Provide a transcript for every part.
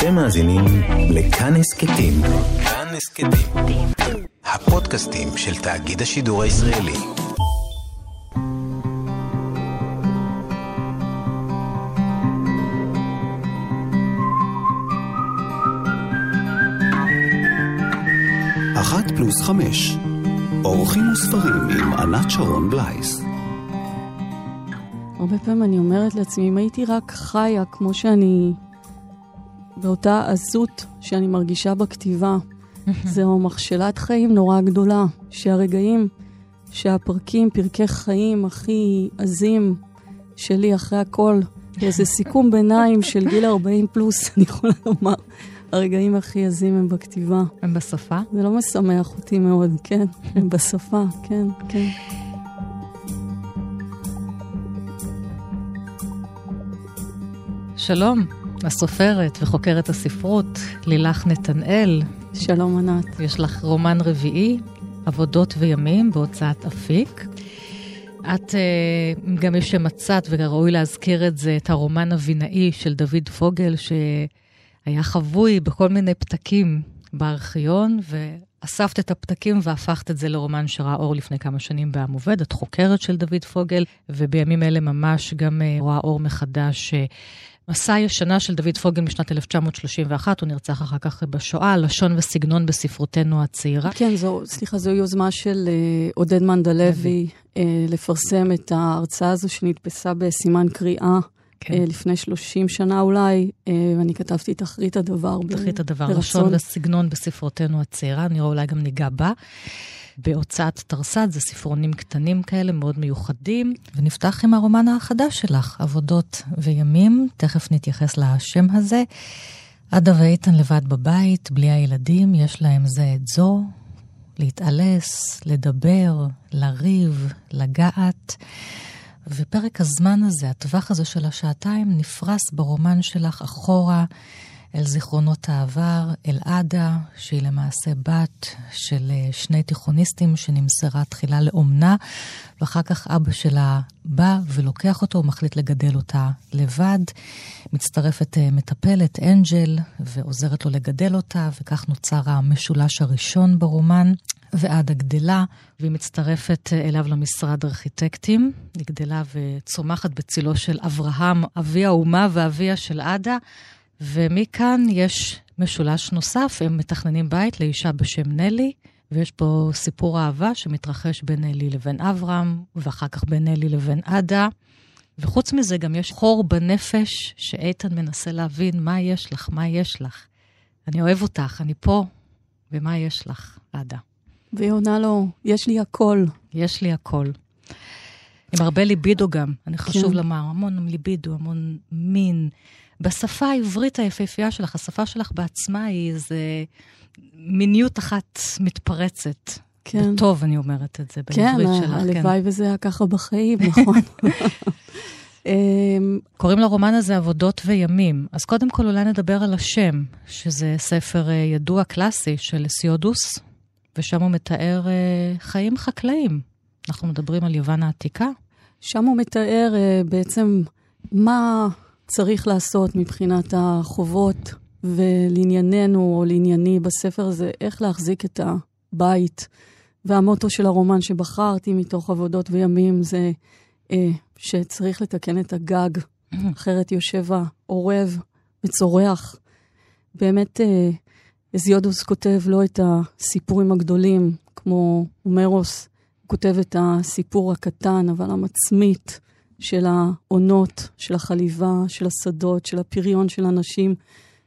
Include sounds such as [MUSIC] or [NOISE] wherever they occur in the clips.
אתם מאזינים לכאן הסכתים. כאן הסכתים. הפודקאסטים של תאגיד השידור הישראלי. אחת פלוס חמש. אורחים וספרים עם ענת שרון בלייס. הרבה פעמים אני אומרת לעצמי, אם הייתי רק חיה כמו שאני, באותה עזות שאני מרגישה בכתיבה, זו מכשלת חיים נורא גדולה, שהרגעים, שהפרקים, פרקי חיים הכי עזים שלי אחרי הכל, איזה סיכום ביניים של גיל 40 פלוס, [LAUGHS] אני יכולה לומר, הרגעים הכי עזים הם בכתיבה. הם בשפה? זה לא משמח אותי מאוד, כן, הם בשפה, כן, כן. שלום, הסופרת וחוקרת הספרות, לילך נתנאל. שלום ענת. יש לך רומן רביעי, עבודות וימים, בהוצאת אפיק. את uh, גם יש שמצאת, וראוי להזכיר את זה, את הרומן הבינאי של דוד פוגל, שהיה חבוי בכל מיני פתקים בארכיון, ואספת את הפתקים והפכת את זה לרומן שראה אור לפני כמה שנים בעם עובד. את חוקרת של דוד פוגל, ובימים אלה ממש גם uh, רואה אור מחדש. מסע ישנה של דוד פוגל משנת 1931, הוא נרצח אחר כך בשואה, לשון וסגנון בספרותנו הצעירה. כן, זו, סליחה, זו יוזמה של uh, עודד מנדלוי uh, לפרסם את ההרצאה הזו שנתפסה בסימן קריאה. כן. uh, לפני 30 שנה אולי, uh, ואני כתבתי תחרית הדבר. תחרית הדבר, לשון וסגנון בספרותנו הצעירה, נראה אולי גם ניגע בה. בהוצאת תרס"ד, זה ספרונים קטנים כאלה, מאוד מיוחדים. ונפתח עם הרומן החדש שלך, עבודות וימים, תכף נתייחס לשם הזה. עדה ואיתן לבד בבית, בלי הילדים, יש להם זה את זו, להתעלס, לדבר, לריב, לגעת. ופרק הזמן הזה, הטווח הזה של השעתיים, נפרס ברומן שלך אחורה אל זיכרונות העבר, אל עדה, שהיא למעשה בת של אה, שני תיכוניסטים שנמסרה תחילה לאומנה, ואחר כך אבא שלה בא ולוקח אותו, ומחליט לגדל אותה לבד. מצטרפת אה, מטפלת, אנג'ל, ועוזרת לו לגדל אותה, וכך נוצר המשולש הראשון ברומן. ועדה גדלה, והיא מצטרפת אה, אליו למשרד ארכיטקטים. היא גדלה וצומחת בצילו של אברהם, אבי האומה ואביה של עדה. ומכאן יש משולש נוסף, הם מתכננים בית לאישה בשם נלי, ויש פה סיפור אהבה שמתרחש בין נלי לבין אברהם, ואחר כך בין נלי לבין עדה. וחוץ מזה גם יש חור בנפש שאיתן מנסה להבין מה יש לך, מה יש לך. אני אוהב אותך, אני פה, ומה יש לך, עדה? והיא עונה לו, יש לי הכל. יש לי הכל. עם הרבה ליבידו גם, אני חשוב כן. לומר, המון ליבידו, המון מין. בשפה העברית היפהפייה שלך, השפה שלך בעצמה היא איזה מיניות אחת מתפרצת. כן. בטוב, אני אומרת את זה בעברית כן, שלך. הלוואי כן, הלוואי וזה היה ככה בחיים, נכון. [LAUGHS] אמ, קוראים לרומן הזה עבודות וימים. אז קודם כל אולי נדבר על השם, שזה ספר אה, ידוע קלאסי של סיודוס, ושם הוא מתאר אה, חיים חקלאיים. אנחנו מדברים על יוון העתיקה. שם הוא מתאר אה, בעצם מה צריך לעשות מבחינת החובות, ולענייננו או לענייני בספר הזה, איך להחזיק את הבית. והמוטו של הרומן שבחרתי מתוך עבודות וימים זה אה, שצריך לתקן את הגג, אחרת יושב העורב וצורח. באמת, אה, אזיודוס כותב לא את הסיפורים הגדולים, כמו הומרוס, הוא כותב את הסיפור הקטן, אבל המצמית, של העונות, של החליבה, של השדות, של הפריון של הנשים,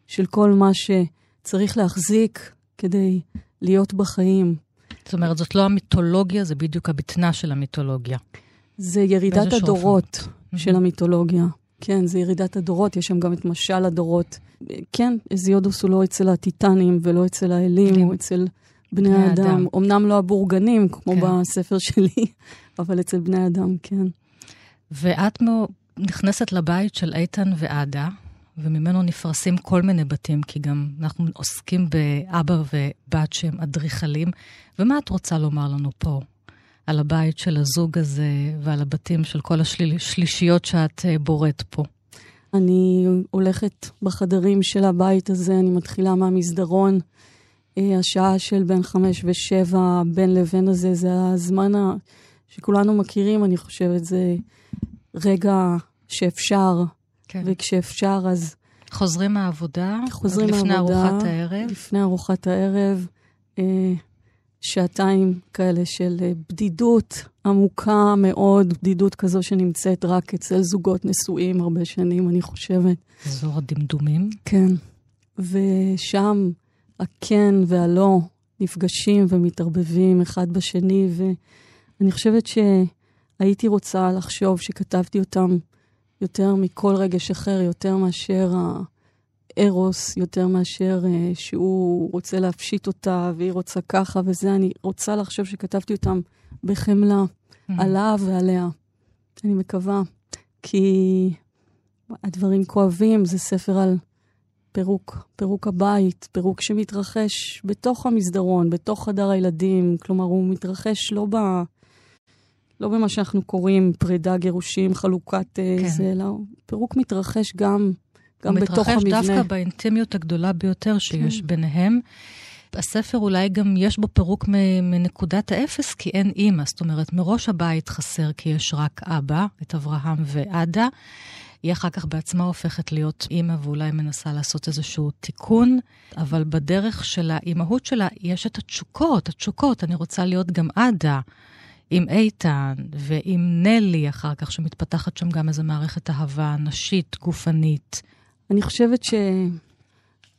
של כל מה שצריך להחזיק כדי להיות בחיים. זאת אומרת, זאת לא המיתולוגיה, זה בדיוק הבטנה של המיתולוגיה. זה ירידת הדורות שופן. של המיתולוגיה. כן, זה ירידת הדורות, יש שם גם את משל הדורות. כן, אזיודוס הוא לא אצל הטיטנים ולא אצל האלים, הוא אצל בני, בני האדם. האדם. אמנם לא הבורגנים, כמו כן. בספר שלי, [LAUGHS] אבל אצל בני אדם, כן. ואת נכנסת לבית של איתן ועדה, וממנו נפרסים כל מיני בתים, כי גם אנחנו עוסקים באבא ובת שהם אדריכלים. ומה את רוצה לומר לנו פה על הבית של הזוג הזה ועל הבתים של כל השלישיות שאת אה, בוראת פה? אני הולכת בחדרים של הבית הזה, אני מתחילה מהמסדרון. אה, השעה של בין חמש ושבע, בין לבין הזה, זה הזמן ה... שכולנו מכירים, אני חושבת, זה רגע שאפשר, כן. וכשאפשר אז... חוזרים מהעבודה, חוזרים לפני מהעבודה, ארוחת הערב. לפני ארוחת הערב, אה, שעתיים כאלה של אה, בדידות עמוקה מאוד, בדידות כזו שנמצאת רק אצל זוגות נשואים הרבה שנים, אני חושבת. אזור הדמדומים. כן. ושם הכן והלא נפגשים ומתערבבים אחד בשני, ואני חושבת שהייתי רוצה לחשוב שכתבתי אותם יותר מכל רגש אחר, יותר מאשר הארוס, יותר מאשר uh, שהוא רוצה להפשיט אותה והיא רוצה ככה וזה, אני רוצה לחשוב שכתבתי אותם בחמלה, mm-hmm. עליו ועליה. אני מקווה, כי הדברים כואבים, זה ספר על פירוק, פירוק הבית, פירוק שמתרחש בתוך המסדרון, בתוך חדר הילדים. כלומר, הוא מתרחש לא, ב, לא במה שאנחנו קוראים פרידה, גירושים, חלוקת אה, כן. זה, אלא פירוק מתרחש גם, גם בתוך המבנה. הוא מתרחש דווקא באינטימיות הגדולה ביותר שיש כן. ביניהם. הספר אולי גם יש בו פירוק מנקודת האפס, כי אין אימא. זאת אומרת, מראש הבית חסר כי יש רק אבא, את אברהם ועדה. היא אחר כך בעצמה הופכת להיות אימא ואולי מנסה לעשות איזשהו תיקון, אבל בדרך של האימהות שלה יש את התשוקות, התשוקות, אני רוצה להיות גם עדה. עם איתן ועם נלי אחר כך, שמתפתחת שם גם איזו מערכת אהבה נשית, גופנית. אני חושבת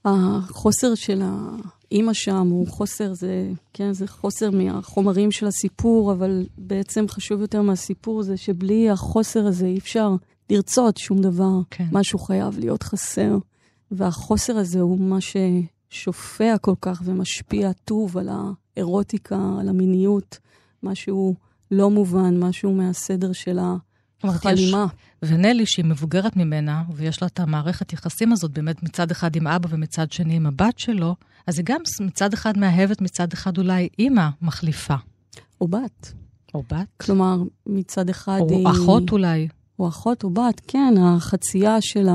שהחוסר של האימא שם הוא חוסר, זה, כן, זה חוסר מהחומרים של הסיפור, אבל בעצם חשוב יותר מהסיפור זה שבלי החוסר הזה אי אפשר לרצות שום דבר. כן. משהו חייב להיות חסר. והחוסר הזה הוא מה ששופע כל כך ומשפיע טוב על האירוטיקה, על המיניות, משהו לא מובן, משהו מהסדר של החלימה. ונלי, שהיא מבוגרת ממנה, ויש לה את המערכת יחסים הזאת באמת מצד אחד עם אבא ומצד שני עם הבת שלו, אז היא גם מצד אחד מאהבת, מצד אחד אולי אימא מחליפה. או בת. או בת. כלומר, מצד אחד או היא... או אחות אולי. או אחות או בת, כן, החצייה של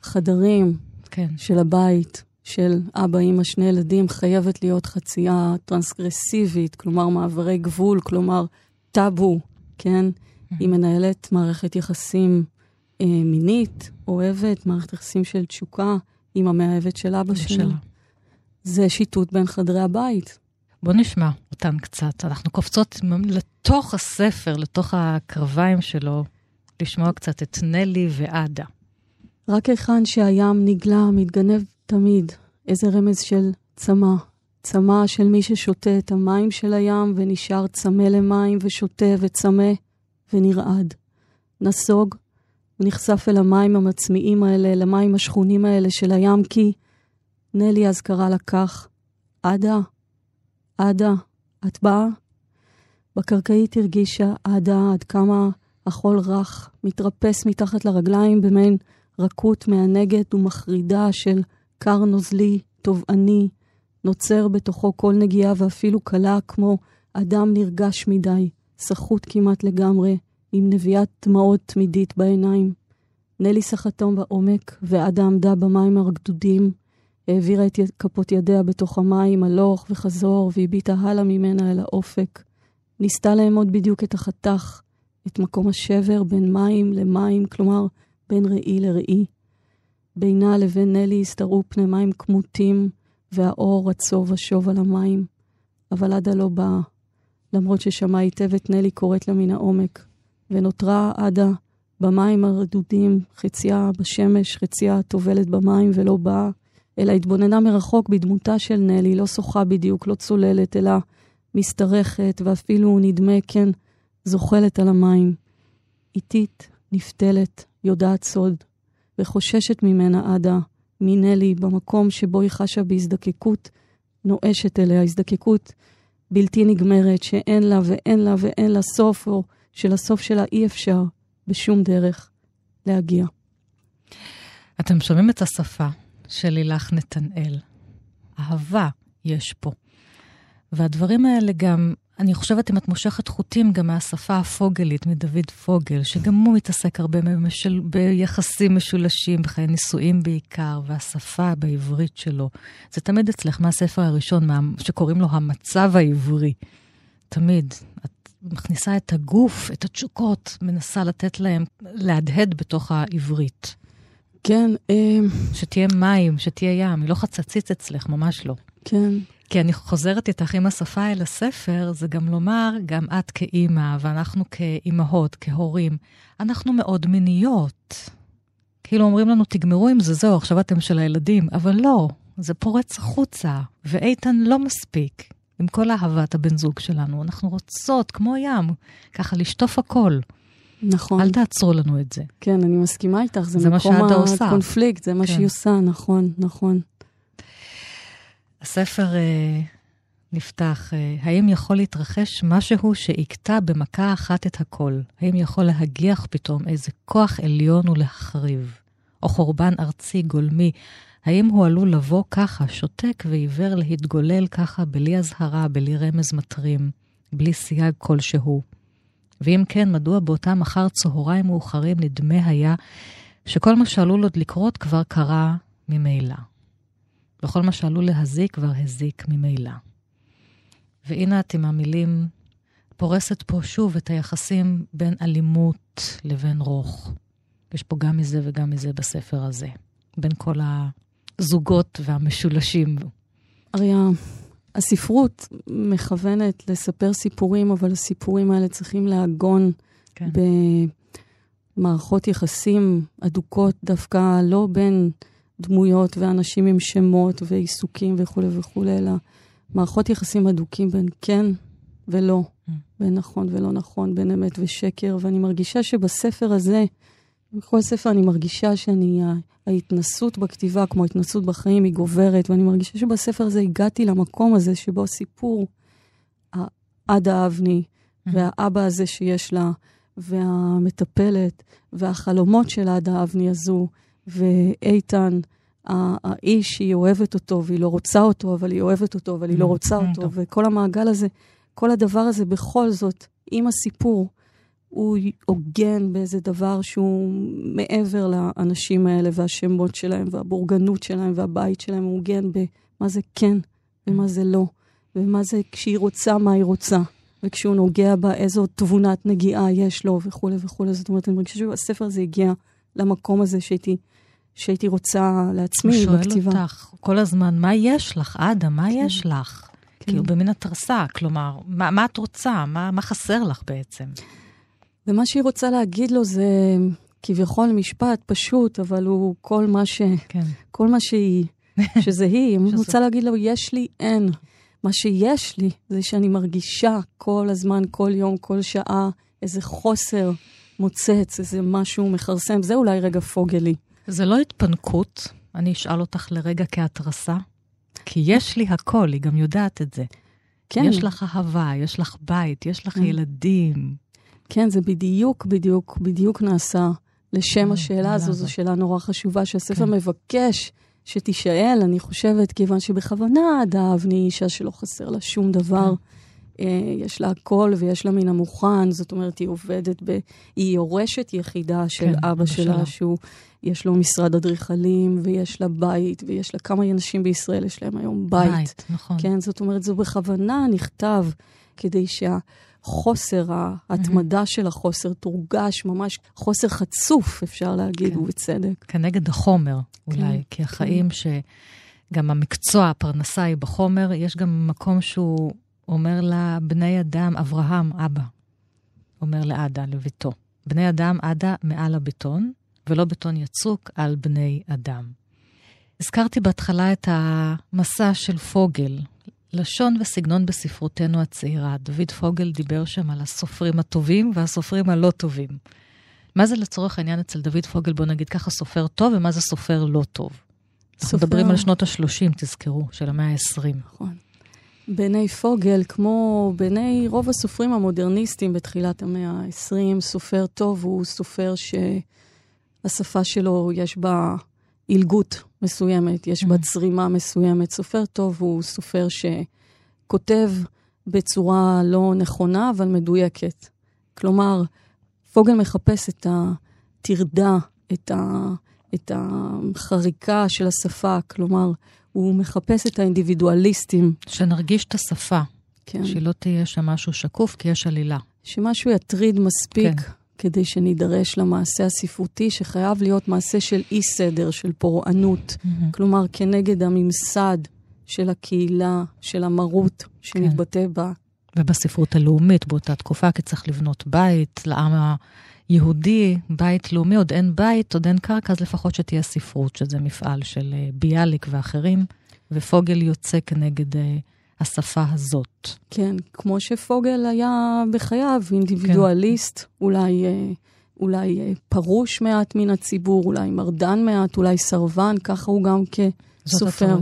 החדרים, כן. של הבית, של אבא, אמא, שני ילדים, חייבת להיות חצייה טרנסגרסיבית, כלומר מעברי גבול, כלומר טאבו, כן? Mm-hmm. היא מנהלת מערכת יחסים אה, מינית, אוהבת, מערכת יחסים של תשוקה עם המאהבת של אבא שלה. זה שיטוט בין חדרי הבית. בוא נשמע אותן קצת. אנחנו קופצות לתוך הספר, לתוך הקרביים שלו. לשמוע קצת את נלי ועדה. רק היכן שהים נגלה, מתגנב תמיד איזה רמז של צמא. צמא של מי ששותה את המים של הים ונשאר צמא למים ושותה וצמא ונרעד. נסוג ונחשף אל המים המצמיעים האלה, למים השכונים האלה של הים, כי נלי אז קרא לה כך, עדה, עדה, את באה? בקרקעית הרגישה עדה עד כמה החול רך, מתרפס מתחת לרגליים במעין רכות מענגת ומחרידה של קר נוזלי, תובעני, נוצר בתוכו כל נגיעה ואפילו קלה כמו אדם נרגש מדי, סחוט כמעט לגמרי, עם נביאת דמעות תמידית בעיניים. נלי סחטום בעומק, ועדה עמדה במים הרקדודים, העבירה את כפות ידיה בתוך המים הלוך וחזור, והביטה הלאה ממנה אל האופק. ניסתה לאמוד בדיוק את החתך, את מקום השבר בין מים למים, כלומר, בין ראי לראי. בינה לבין נלי הסתרעו פני מים כמותים, והאור רצוב ושוב על המים. אבל עדה לא באה, למרות ששמעה היטב את נלי קוראת לה מן העומק. ונותרה עדה במים הרדודים, חציה בשמש, חציה טובלת במים ולא באה, אלא התבוננה מרחוק בדמותה של נלי, לא שוחה בדיוק, לא צוללת, אלא משתרכת, ואפילו נדמה, כן, זוחלת על המים. איטית, נפתלת, יודעת סוד, וחוששת ממנה עדה, מנלי, במקום שבו היא חשה בהזדקקות נואשת אליה, הזדקקות בלתי נגמרת, שאין לה ואין לה ואין לה סוף, או שלסוף שלה אי אפשר בשום דרך להגיע. אתם שומעים את השפה של לילך נתנאל. אהבה יש פה. והדברים האלה גם אני חושבת אם את מושכת חוטים גם מהשפה הפוגלית, מדוד פוגל, שגם הוא מתעסק הרבה במשל, ביחסים משולשים, בחיי נישואים בעיקר, והשפה בעברית שלו. זה תמיד אצלך מהספר הראשון, מה, שקוראים לו המצב העברי. תמיד. את מכניסה את הגוף, את התשוקות, מנסה לתת להם, להדהד בתוך העברית. כן. אה, שתהיה מים, שתהיה ים, היא לא חצצית אצלך, ממש לא. כן. כי אני חוזרת איתך עם השפה אל הספר, זה גם לומר, גם את כאימא, ואנחנו כאימהות, כהורים, אנחנו מאוד מיניות. כאילו אומרים לנו, תגמרו עם זה, זהו, עכשיו אתם של הילדים, אבל לא, זה פורץ החוצה, ואיתן לא מספיק. עם כל אהבת הבן זוג שלנו, אנחנו רוצות, כמו ים, ככה לשטוף הכל. נכון. אל תעצרו לנו את זה. כן, אני מסכימה איתך, זה, זה מקום הקונפליקט, זה מה כן. שהיא עושה, נכון, נכון. הספר uh, נפתח, uh, האם יכול להתרחש משהו שיקטע במכה אחת את הכל? האם יכול להגיח פתאום איזה כוח עליון ולהחריב? או חורבן ארצי גולמי, האם הוא עלול לבוא ככה, שותק ועיוור להתגולל ככה, בלי אזהרה, בלי רמז מטרים, בלי סייג כלשהו? ואם כן, מדוע באותם אחר צהריים מאוחרים נדמה היה שכל מה שעלול עוד לקרות כבר קרה ממילא? וכל מה שעלול להזיק כבר הזיק ממילא. והנה את עם המילים פורסת פה שוב את היחסים בין אלימות לבין רוך. יש פה גם מזה וגם מזה בספר הזה, בין כל הזוגות והמשולשים. אריה, הספרות מכוונת לספר סיפורים, אבל הסיפורים האלה צריכים לעגון כן. במערכות יחסים אדוקות, דווקא לא בין דמויות ואנשים עם שמות ועיסוקים וכולי וכולי, אלא מערכות יחסים אדוקים בין כן ולא, mm. בין נכון ולא נכון, בין אמת ושקר, ואני מרגישה שבספר הזה, בכל ספר אני מרגישה שאני, ההתנסות בכתיבה, כמו ההתנסות בחיים, היא גוברת, ואני מרגישה שבספר הזה הגעתי למקום הזה שבו הסיפור, עדה אבני, mm. והאבא הזה שיש לה, והמטפלת, והחלומות של עדה אבני הזו, ואיתן, האיש, היא אוהבת אותו והיא לא רוצה אותו, אבל היא אוהבת אותו, אבל היא לא mm, רוצה mm, אותו, וכל המעגל הזה, כל הדבר הזה בכל זאת, עם הסיפור, הוא הוגן באיזה דבר שהוא מעבר לאנשים האלה והשמות שלהם והבורגנות שלהם והבית שלהם, הוא הוגן במה זה כן ומה זה לא, ומה זה כשהיא רוצה, מה היא רוצה, וכשהוא נוגע בה, איזו תבונת נגיעה יש לו וכולי וכולי. זאת אומרת, אני מרגישה שהספר הזה הגיע למקום הזה שהייתי שהייתי רוצה לעצמי בכתיבה. הוא שואל אותך כל הזמן, מה יש לך, עדה, מה כן. יש לך? כן. כאילו, במין התרסה, כלומר, מה, מה את רוצה? מה, מה חסר לך בעצם? ומה שהיא רוצה להגיד לו זה כביכול משפט פשוט, אבל הוא כל מה ש... כן. כל מה שהיא, [LAUGHS] שזה היא. היא רוצה להגיד לו, יש לי, אין. מה שיש לי זה שאני מרגישה כל הזמן, כל יום, כל שעה, איזה חוסר מוצץ, איזה משהו מכרסם. זה אולי רגע פוגלי. זה לא התפנקות, אני אשאל אותך לרגע כהתרסה, כי יש לי הכל, היא גם יודעת את זה. כן. יש לך אהבה, יש לך בית, יש לך כן. ילדים. כן, זה בדיוק, בדיוק, בדיוק נעשה לשם אה, השאלה הזו, זו שאלה נורא חשובה שהספר כן. מבקש שתישאל, אני חושבת, כיוון שבכוונה עד האבני אישה שלא חסר לה שום דבר. כן. אה, יש לה הכל ויש לה מן המוכן, זאת אומרת, היא עובדת ב... היא יורשת יחידה של כן, אבא שלה, שהוא, יש לו משרד אדריכלים, ויש לה בית, ויש לה כמה אנשים בישראל, יש להם היום בית. בית, נכון. כן, זאת אומרת, זה בכוונה נכתב כדי שה... חוסר, ההתמדה mm-hmm. של החוסר תורגש ממש חוסר חצוף, אפשר להגיד, כן. ובצדק. כנגד החומר, אולי, כן, כי החיים כן. שגם המקצוע, הפרנסה היא בחומר, יש גם מקום שהוא אומר לה, בני אדם, אברהם, אבא, אומר לעדה, לביתו. בני אדם, עדה מעל הבטון, ולא בטון יצוק על בני אדם. הזכרתי בהתחלה את המסע של פוגל, לשון וסגנון בספרותנו הצעירה. דוד פוגל דיבר שם על הסופרים הטובים והסופרים הלא טובים. מה זה לצורך העניין אצל דוד פוגל, בוא נגיד ככה, סופר טוב, ומה זה סופר לא טוב? סופר... אנחנו מדברים על שנות ה-30, תזכרו, של המאה ה-20. נכון. בעיני פוגל, כמו בעיני רוב הסופרים המודרניסטים בתחילת המאה ה-20, סופר טוב הוא סופר שהשפה שלו יש בה עילגות מסוימת, יש בה mm. צרימה מסוימת. סופר טוב הוא סופר שכותב בצורה לא נכונה, אבל מדויקת. כלומר, פוגל מחפש את הטרדה, את, ה, את החריקה של השפה, כלומר, הוא מחפש את האינדיבידואליסטים. שנרגיש את השפה. כן. שלא תהיה שם משהו שקוף, כי יש עלילה. שמשהו יטריד מספיק כן. כדי שנידרש למעשה הספרותי, שחייב להיות מעשה של אי-סדר, של פורענות. Mm-hmm. כלומר, כנגד הממסד של הקהילה, של המרות שמתבטא כן. בה. ובספרות הלאומית באותה תקופה, כי צריך לבנות בית לעם היהודי, בית לאומי, עוד אין בית, עוד אין קרקע, אז לפחות שתהיה ספרות, שזה מפעל של אה, ביאליק ואחרים, ופוגל יוצא כנגד אה, השפה הזאת. כן, כמו שפוגל היה בחייו, אינדיבידואליסט, כן. אולי, אה, אולי פרוש מעט מן הציבור, אולי מרדן מעט, אולי סרבן, ככה הוא גם כסופר.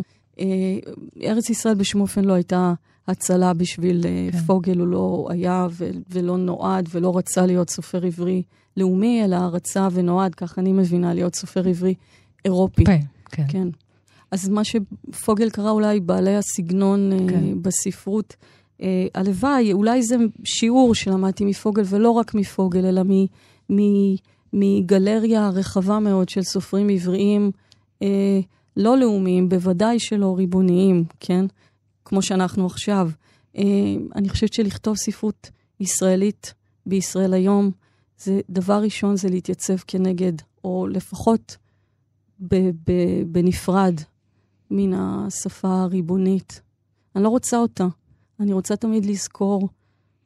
ארץ ישראל בשום אופן לא הייתה הצלה בשביל כן. פוגל, הוא לא היה ו- ולא נועד ולא רצה להיות סופר עברי לאומי, אלא רצה ונועד, כך אני מבינה, להיות סופר עברי אירופי. כן. כן. אז מה שפוגל קרא אולי בעלי הסגנון כן. uh, בספרות, uh, הלוואי, אולי זה שיעור שלמדתי מפוגל, ולא רק מפוגל, אלא מ, מ, מגלריה רחבה מאוד של סופרים עבריים, uh, לא לאומיים, בוודאי שלא ריבוניים, כן? כמו שאנחנו עכשיו. Uh, אני חושבת שלכתוב ספרות ישראלית בישראל היום, זה דבר ראשון זה להתייצב כנגד, או לפחות ב- ב- בנפרד מן השפה הריבונית. אני לא רוצה אותה, אני רוצה תמיד לזכור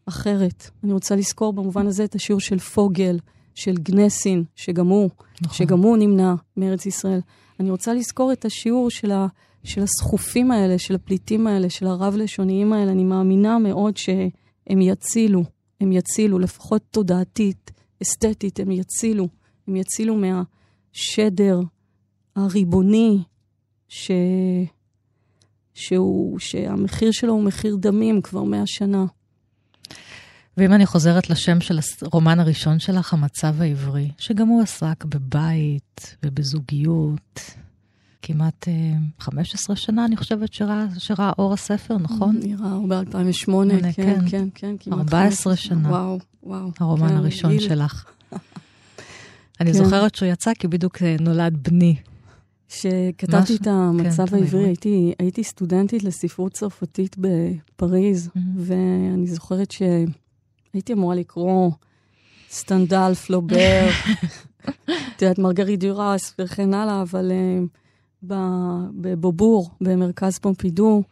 אחרת. אני רוצה לזכור במובן הזה את השיעור של פוגל, של גנסין, שגם הוא, נכון. שגם הוא נמנע מארץ ישראל. אני רוצה לזכור את השיעור של, ה, של הסחופים האלה, של הפליטים האלה, של הרב-לשוניים האלה. אני מאמינה מאוד שהם יצילו, הם יצילו, לפחות תודעתית, אסתטית, הם יצילו. הם יצילו מהשדר הריבוני, ש... שהוא, שהמחיר שלו הוא מחיר דמים כבר מאה שנה. ואם אני חוזרת לשם של הרומן הראשון שלך, המצב העברי, שגם הוא עסק בבית ובזוגיות, כמעט uh, אה, 15 שנה, אני חושבת, שראה, שראה אור הספר, נכון? נראה אור ב-2008, כן, כן, כן, כן, כמעט 14 שנה. וואו, וואו. הרומן כן, הראשון גיל. שלך. [LAUGHS] אני כן. זוכרת שהוא יצא כי בדיוק אה, נולד בני. כשכתבתי את המצב כן, העברי, הייתי, הייתי סטודנטית לספרות צרפתית בפריז, אהמ. ואני זוכרת שהייתי אמורה לקרוא סטנדל, פלובר, [LAUGHS] את יודעת, מרגריט דיראס וכן הלאה, אבל אה, בבובורג, במרכז פומפידו,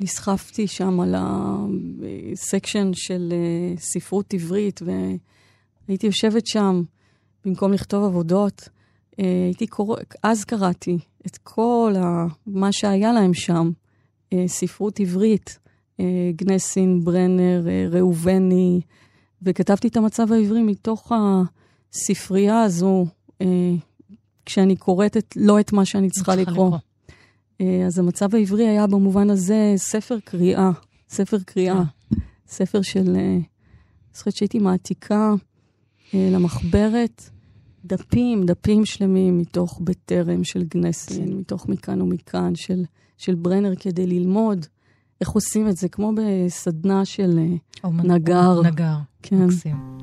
נסחפתי שם על הסקשן של uh, ספרות עברית, והייתי יושבת שם במקום לכתוב עבודות. הייתי קורא, אז קראתי את כל ה, מה שהיה להם שם, uh, ספרות עברית, uh, גנסין, ברנר, uh, ראובני, וכתבתי את המצב העברי מתוך הספרייה הזו, כשאני קוראת את, לא את מה שאני צריכה לקרוא. לקרוא. אז המצב העברי היה במובן הזה ספר קריאה, ספר קריאה, ספר של, אני חושבת שהייתי מעתיקה למחברת. דפים, דפים שלמים מתוך בטרם של גנסין, כן. מתוך מכאן ומכאן, של, של ברנר, כדי ללמוד איך עושים את זה, כמו בסדנה של אה, אומן, נגר. נגר, כן. מקסים.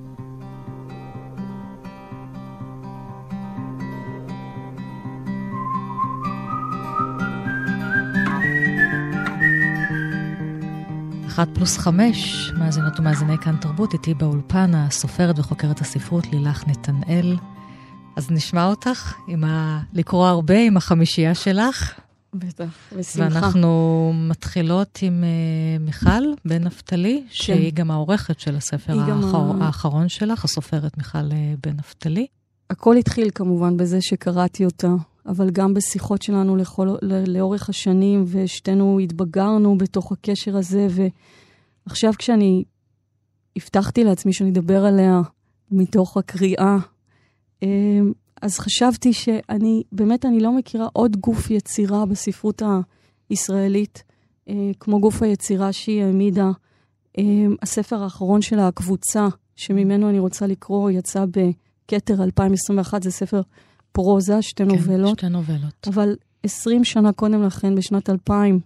אחת פלוס חמש, מאזינות ומאזיני כאן תרבות, איתי באולפן הסופרת וחוקרת הספרות לילך נתנאל. אז נשמע אותך עם ה... לקרוא הרבה עם החמישייה שלך. בטח, בשמחה. ואנחנו מתחילות עם uh, מיכל בן נפתלי, כן. שהיא גם העורכת של הספר האחר... ה... האחרון שלך, הסופרת מיכל uh, בן נפתלי. הכל התחיל כמובן בזה שקראתי אותה, אבל גם בשיחות שלנו לכל, לאורך השנים, ושתינו התבגרנו בתוך הקשר הזה, ועכשיו כשאני הבטחתי לעצמי שאני אדבר עליה מתוך הקריאה אז חשבתי שאני, באמת, אני לא מכירה עוד גוף יצירה בספרות הישראלית, אה, כמו גוף היצירה שהיא העמידה. אמ, הספר האחרון שלה, הקבוצה, שממנו אני רוצה לקרוא, יצא בכתר 2021, זה ספר פרוזה, שתי כן, נובלות. שתי נובלות. אבל 20 שנה קודם לכן, בשנת 2000,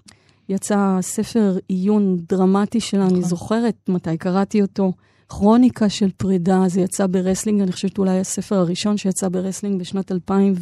יצא ספר עיון דרמטי שלה, אני נכון. זוכרת מתי קראתי אותו. כרוניקה של פרידה, זה יצא ברסלינג, אני חושבת אולי הספר הראשון שיצא ברסלינג בשנת 2000,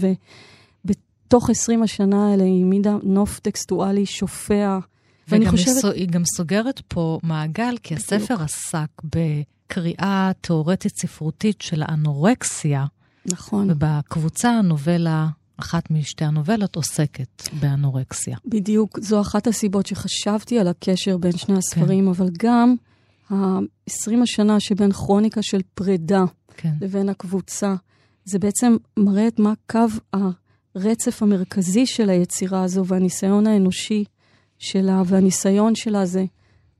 ובתוך 20 השנה האלה היא העמידה נוף טקסטואלי שופע. ואני חושבת... חושבת... היא גם סוגרת פה מעגל, כי בדיוק. הספר עסק בקריאה תיאורטית ספרותית של האנורקסיה, נכון. ובקבוצה הנובלה, אחת משתי הנובלות עוסקת באנורקסיה. בדיוק, זו אחת הסיבות שחשבתי על הקשר בין שני הספרים, כן. אבל גם ה-20 השנה שבין כרוניקה של פרידה כן. לבין הקבוצה, זה בעצם מראה את מה קו הרצף המרכזי של היצירה הזו והניסיון האנושי שלה, והניסיון שלה זה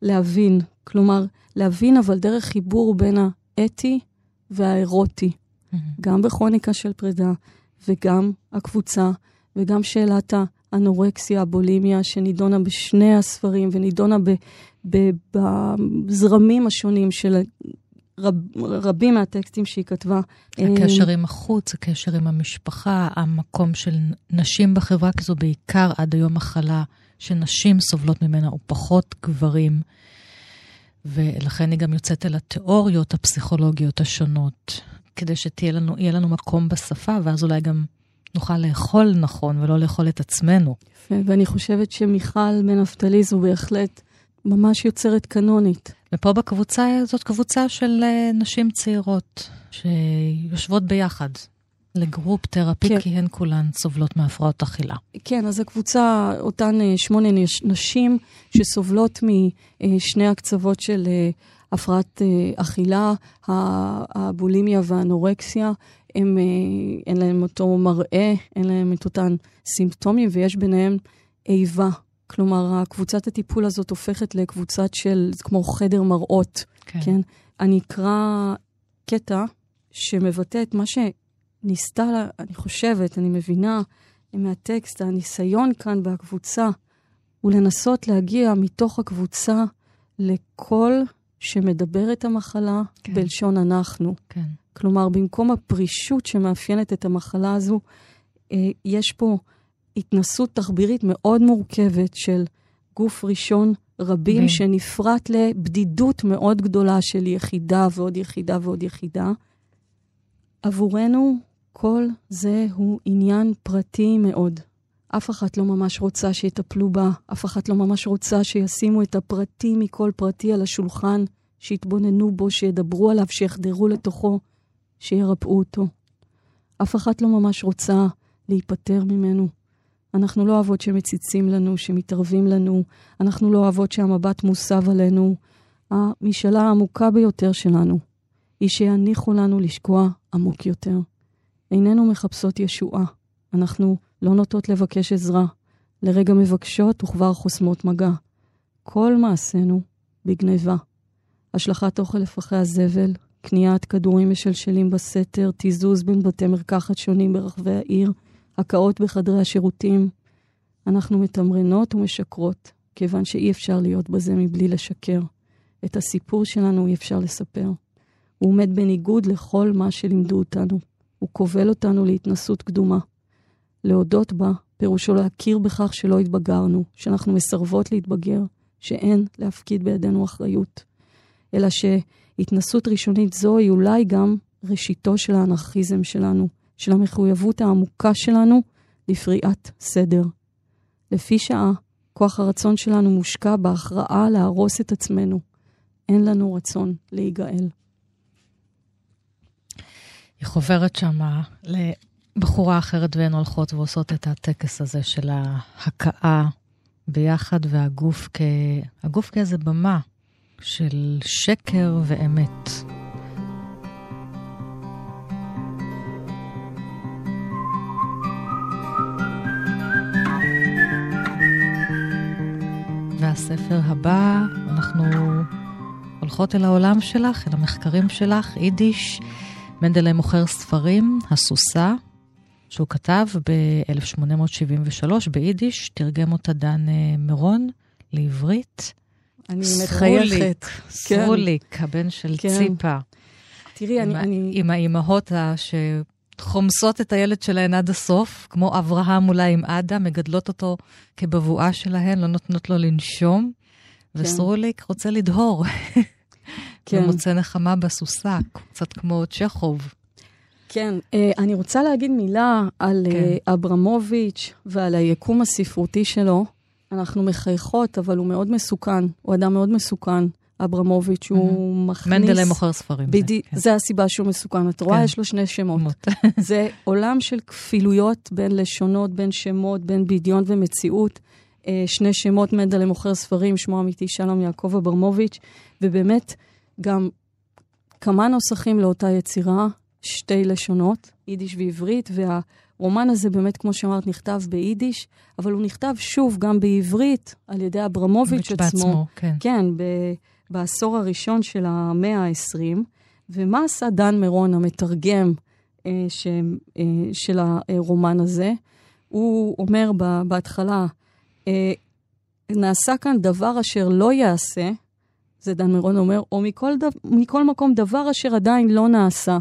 להבין. כלומר, להבין אבל דרך חיבור בין האתי והאירוטי. גם בכרוניקה של פרידה, וגם הקבוצה, וגם שאלת האנורקסיה, הבולימיה, שנידונה בשני הספרים, ונידונה ב, ב, בזרמים השונים של רב, רבים מהטקסטים שהיא כתבה. הקשר עם החוץ, הקשר עם המשפחה, המקום של נשים בחברה, כי זו בעיקר עד היום מחלה שנשים סובלות ממנה, ופחות גברים. ולכן היא גם יוצאת אל התיאוריות הפסיכולוגיות השונות, כדי שתהיה לנו, לנו מקום בשפה, ואז אולי גם נוכל לאכול נכון ולא לאכול את עצמנו. יפה, ואני חושבת שמיכל בן נפתלי זו בהחלט ממש יוצרת קנונית. ופה בקבוצה, זאת קבוצה של uh, נשים צעירות שיושבות ביחד לגרופ תרפי, כן. כי הן כולן סובלות מהפרעות אכילה. כן, אז הקבוצה, אותן אה, שמונה נש- נשים שסובלות משני הקצוות של אה, הפרעת אה, אכילה, הבולימיה והאנורקסיה, הם, אה, אין להם אותו מראה, אין להם את אותן סימפטומים, ויש ביניהם איבה. כלומר, קבוצת הטיפול הזאת הופכת לקבוצת של, זה כמו חדר מראות, כן. כן? אני אקרא קטע שמבטא את מה שניסתה, לה- אני חושבת, אני מבינה מהטקסט, הניסיון כאן בקבוצה הוא לנסות להגיע מתוך הקבוצה לקול שמדבר את המחלה. כן. בלשון אנחנו. כן. כלומר, במקום הפרישות שמאפיינת את המחלה הזו, אה, יש פה התנסות תחבירית מאוד מורכבת של גוף ראשון רבים, בין. שנפרט לבדידות מאוד גדולה של יחידה ועוד יחידה ועוד יחידה. עבורנו, כל זה הוא עניין פרטי מאוד. אף אחת לא ממש רוצה שיטפלו בה, אף אחת לא ממש רוצה שישימו את הפרטי מכל פרטי על השולחן, שיתבוננו בו, שידברו עליו, שיחדרו לתוכו, שירפאו אותו. אף אחת לא ממש רוצה להיפטר ממנו. אנחנו לא אוהבות שמציצים לנו, שמתערבים לנו, אנחנו לא אוהבות שהמבט מוסב עלינו. המשאלה העמוקה ביותר שלנו היא שיניחו לנו לשקוע עמוק יותר. איננו מחפשות ישועה, אנחנו לא נוטות לבקש עזרה, לרגע מבקשות וכבר חוסמות מגע. כל מעשינו בגניבה. השלכת אוכל לפחי הזבל, קניית כדורים משלשלים בסתר, תיזוז בין בתי מרקחת שונים ברחבי העיר, הקאות בחדרי השירותים. אנחנו מתמרנות ומשקרות, כיוון שאי אפשר להיות בזה מבלי לשקר. את הסיפור שלנו אי אפשר לספר. הוא עומד בניגוד לכל מה שלימדו אותנו. הוא כובל אותנו להתנסות קדומה. להודות בה, פירושו להכיר בכך שלא התבגרנו, שאנחנו מסרבות להתבגר, שאין להפקיד בידינו אחריות. אלא שהתנסות ראשונית זו היא אולי גם ראשיתו של האנרכיזם שלנו, של המחויבות העמוקה שלנו לפריעת סדר. לפי שעה, כוח הרצון שלנו מושקע בהכרעה להרוס את עצמנו. אין לנו רצון להיגאל. היא חוברת שמה לבחורה אחרת והן הולכות ועושות את הטקס הזה של ההכאה ביחד, והגוף כ... הגוף כאיזה במה של שקר ואמת. והספר הבא, אנחנו הולכות אל העולם שלך, אל המחקרים שלך, יידיש. מנדלי מוכר ספרים, הסוסה, שהוא כתב ב-1873 ביידיש, תרגם אותה דן אה, מירון לעברית. אני מחייכת. סרוליק, הבן של כן. ציפה. תראי, אני... עם, ה- אני... עם האימהות ה- חומסות את הילד שלהן עד הסוף, כמו אברהם אולי עם עדה, מגדלות אותו כבבואה שלהן, לא נותנות לו לנשום. כן. וסרוליק רוצה לדהור. [LAUGHS] כן. ומוצא נחמה בסוסה, קצת כמו צ'כוב. כן, אה, אני רוצה להגיד מילה על כן. אה, אברמוביץ' ועל היקום הספרותי שלו. אנחנו מחייכות, אבל הוא מאוד מסוכן. הוא אדם מאוד מסוכן. אברמוביץ', הוא מכניס... מנדלה מוכר ספרים. בדיוק, כן. זה הסיבה שהוא מסוכן. את רואה, כן. יש לו שני שמות. [LAUGHS] זה עולם של כפילויות בין לשונות, בין שמות, בין בדיון ומציאות. אה, שני שמות, מנדלה מוכר ספרים, שמו אמיתי שלום יעקב אברמוביץ', ובאמת גם כמה נוסחים לאותה יצירה, שתי לשונות, יידיש ועברית, והרומן הזה באמת, כמו שאמרת, נכתב ביידיש, אבל הוא נכתב שוב גם בעברית על ידי אברמוביץ' עצמו. בעצמו, כן. כן, ב... בעשור הראשון של המאה ה-20. ומה עשה דן מירון, המתרגם אה, ש, אה, של הרומן הזה? הוא אומר בהתחלה, אה, נעשה כאן דבר אשר לא יעשה, זה דן מירון אומר, או מכל, דו, מכל מקום דבר אשר עדיין לא נעשה.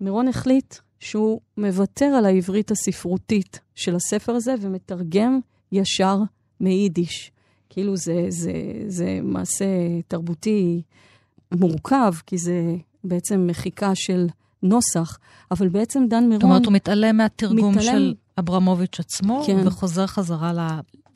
מירון החליט שהוא מוותר על העברית הספרותית של הספר הזה ומתרגם ישר מיידיש. כאילו זה, זה, זה מעשה תרבותי מורכב, כי זה בעצם מחיקה של נוסח, אבל בעצם דן מירון... זאת אומרת, הוא מתעלם מהתרגום מתעלם... של אברמוביץ' עצמו, כן. וחוזר חזרה ל...